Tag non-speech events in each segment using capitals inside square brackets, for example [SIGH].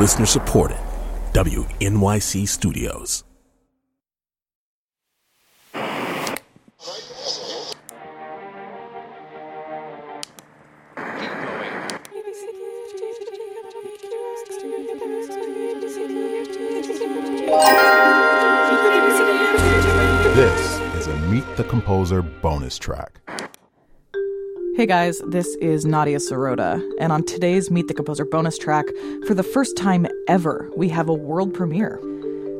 Listener supported. WNYC Studios. This is a Meet the Composer bonus track. Hey guys, this is Nadia Sirota, and on today's Meet the Composer bonus track, for the first time ever, we have a world premiere.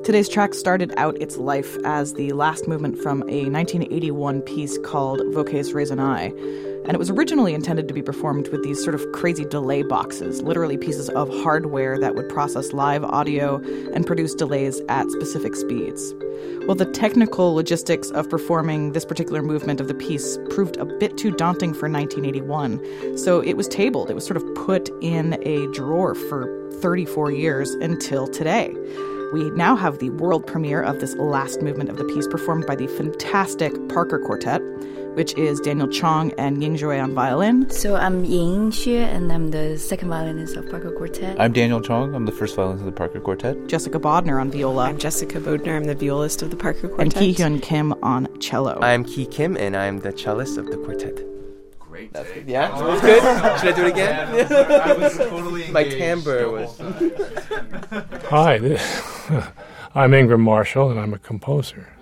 Today's track started out its life as the last movement from a 1981 piece called Voces Resonae, and it was originally intended to be performed with these sort of crazy delay boxes, literally pieces of hardware that would process live audio and produce delays at specific speeds. Well, the technical logistics of performing this particular movement of the piece proved a bit too daunting for 1981, so it was tabled. It was sort of put in a drawer for 34 years until today. We now have the world premiere of this last movement of the piece performed by the fantastic Parker Quartet, which is Daniel Chong and Ying Xue on violin. So I'm Ying Xue, and I'm the second violinist of Parker Quartet. I'm Daniel Chong. I'm the first violinist of the Parker Quartet. Jessica Bodner on viola. I'm Jessica Bodner. I'm the violist of the Parker Quartet. And Kee-Hyun Kim on cello. I'm Ki Kim, and I'm the cellist of the quartet. Great. That's good. Yeah, that was good. Should I do it again? I was totally My timbre was. Hi, this, [LAUGHS] I'm Ingram Marshall, and I'm a composer.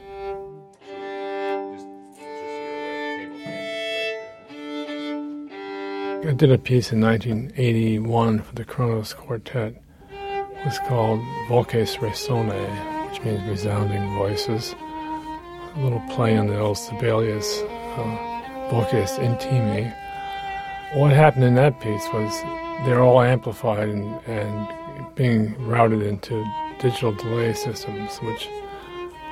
I did a piece in 1981 for the Kronos Quartet. It was called Voces Resonae, which means resounding voices. A little play on the old Sibelius, uh, Voces Intimae. What happened in that piece was they're all amplified and, and being routed into digital delay systems, which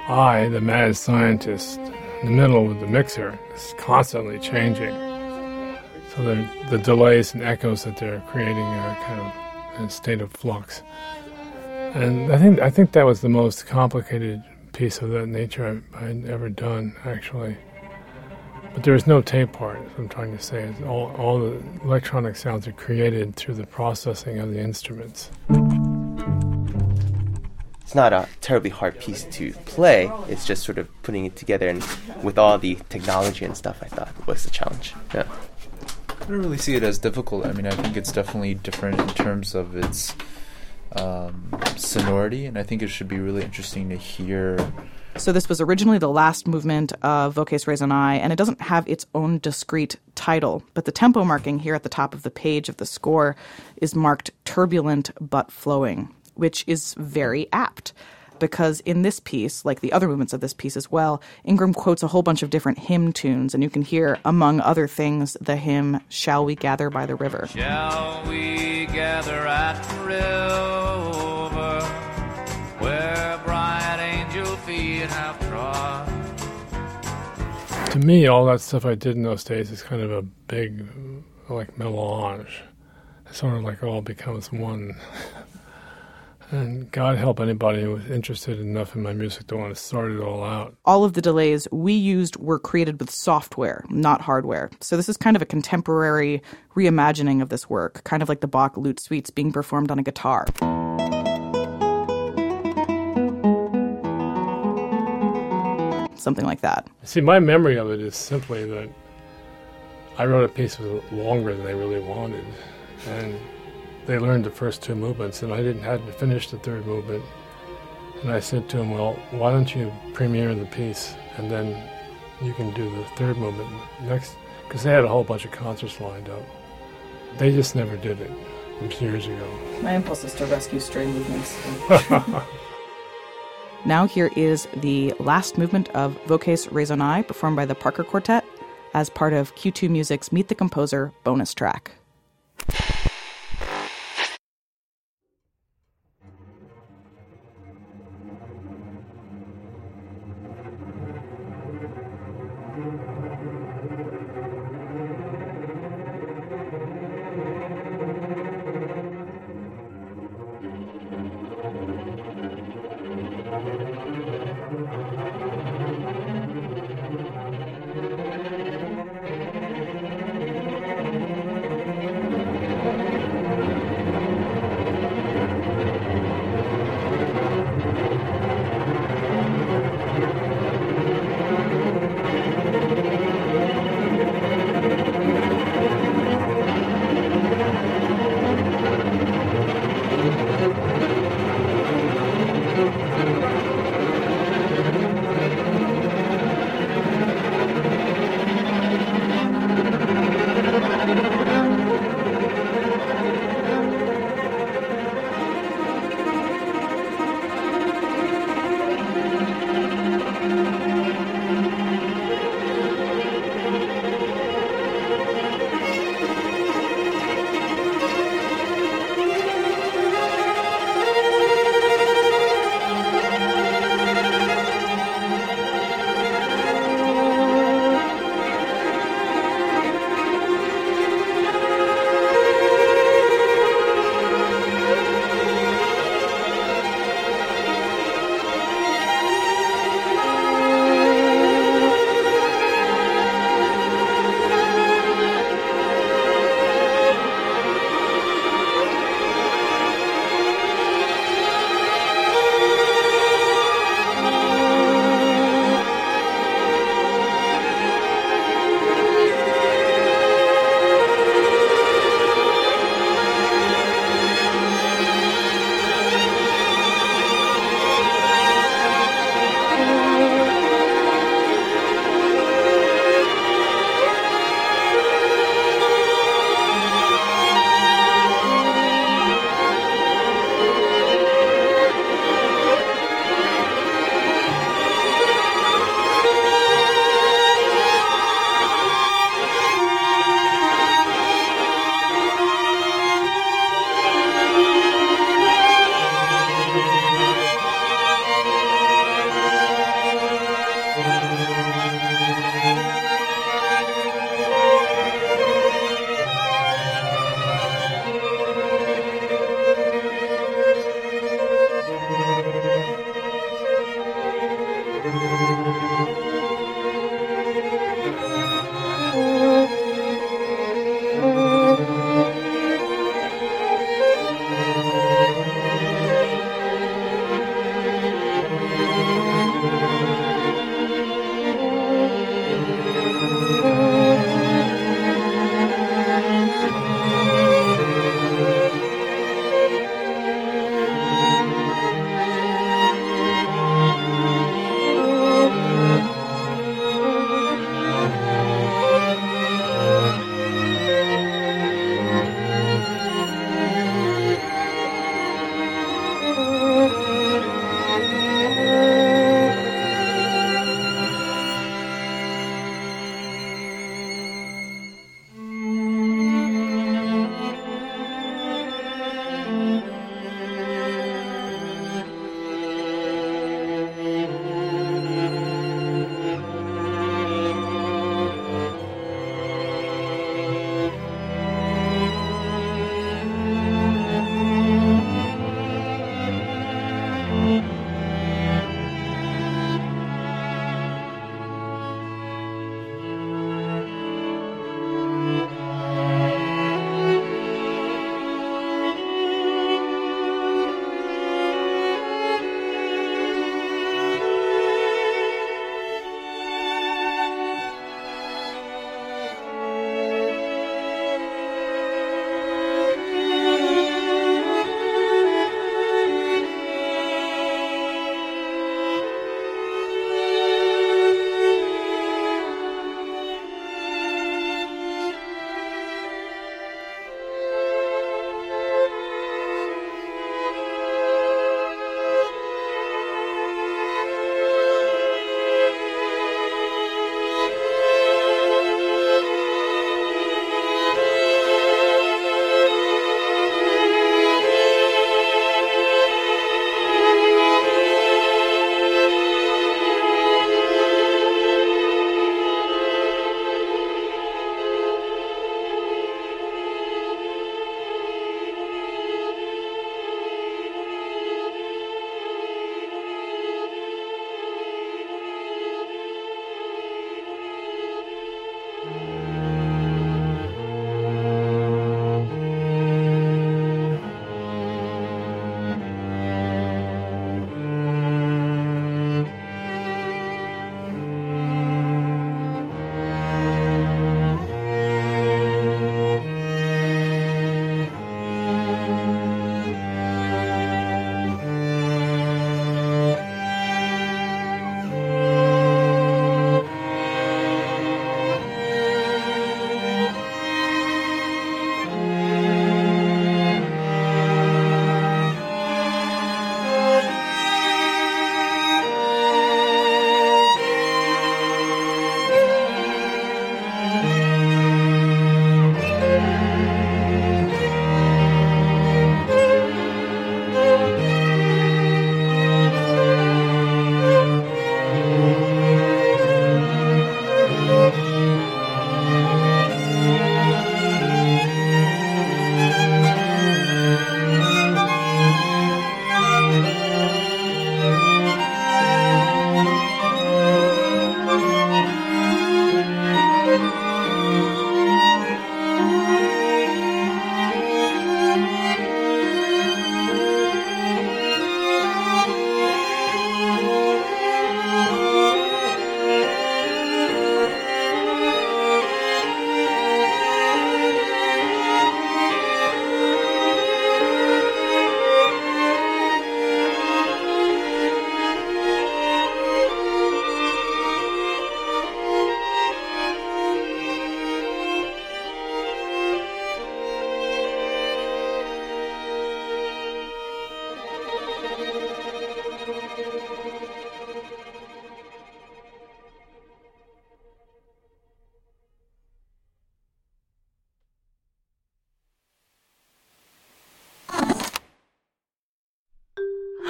I, the mad scientist, in the middle of the mixer, is constantly changing. So the, the delays and echoes that they're creating are kind of in a state of flux. And I think I think that was the most complicated piece of that nature I, I'd ever done, actually. But there is no tape part, what I'm trying to say. All, all the electronic sounds are created through the processing of the instruments. It's not a terribly hard piece to play. It's just sort of putting it together, and with all the technology and stuff, I thought was the challenge. Yeah. I don't really see it as difficult. I mean, I think it's definitely different in terms of its um, sonority, and I think it should be really interesting to hear. So this was originally the last movement of Voces Resonae, and it doesn't have its own discrete title, but the tempo marking here at the top of the page of the score is marked turbulent but flowing, which is very apt. Because in this piece, like the other movements of this piece as well, Ingram quotes a whole bunch of different hymn tunes, and you can hear, among other things, the hymn Shall We Gather by the River. Shall we gather at the river To me, all that stuff I did in those days is kind of a big, like, melange. It sort of like all becomes one. [LAUGHS] And God help anybody who was interested enough in my music to want to sort it all out. All of the delays we used were created with software, not hardware. So this is kind of a contemporary reimagining of this work, kind of like the Bach lute suites being performed on a guitar. Something like that. See, my memory of it is simply that I wrote a piece that was longer than they really wanted. And they learned the first two movements, and I didn't hadn't finished the third movement. And I said to them, "Well, why don't you premiere the piece, and then you can do the third movement next?" Because they had a whole bunch of concerts lined up. They just never did it. It was years ago. My impulse is to rescue stray movements. [LAUGHS] now here is the last movement of Voces Resonae, performed by the Parker Quartet, as part of Q2 Music's Meet the Composer bonus track.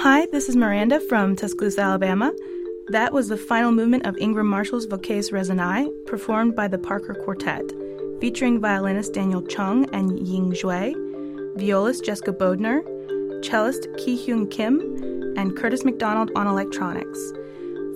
Hi, this is Miranda from Tuscaloosa, Alabama. That was the final movement of Ingram Marshall's Voces Resonae, performed by the Parker Quartet, featuring violinist Daniel Chong and Ying Xue, violist Jessica Bodner, cellist Kee-Hyun Kim, and Curtis Macdonald on electronics.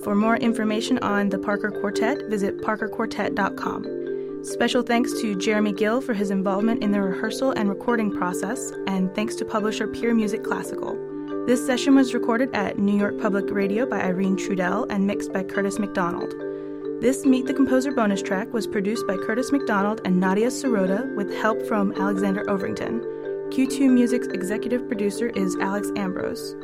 For more information on the Parker Quartet, visit parkerquartet.com. Special thanks to Jeremy Gill for his involvement in the rehearsal and recording process, and thanks to publisher Peer Music Classical. This session was recorded at New York Public Radio by Irene Trudel and mixed by Curtis Macdonald. This Meet the Composer bonus track was produced by Curtis Macdonald and Nadia Sirota with help from Alexander Overington. Q2 Music's executive producer is Alex Ambrose.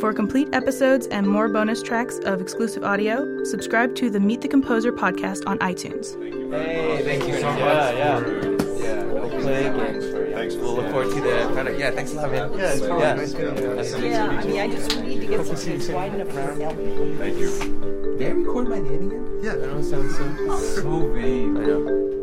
For complete episodes and more bonus tracks of exclusive audio, subscribe to the Meet the Composer podcast on iTunes. Hey, thank you so much. Yeah, yeah. Yeah, we'll play again. Thanks. We'll look forward to the product. Yeah, thanks a lot, man. Yeah, it's yeah. nice meeting you. Nice Yeah, I mean, I just need to get some things wide enough for Thank you. Did I record my name again? Yeah. I know it sounds so, so vain. I know.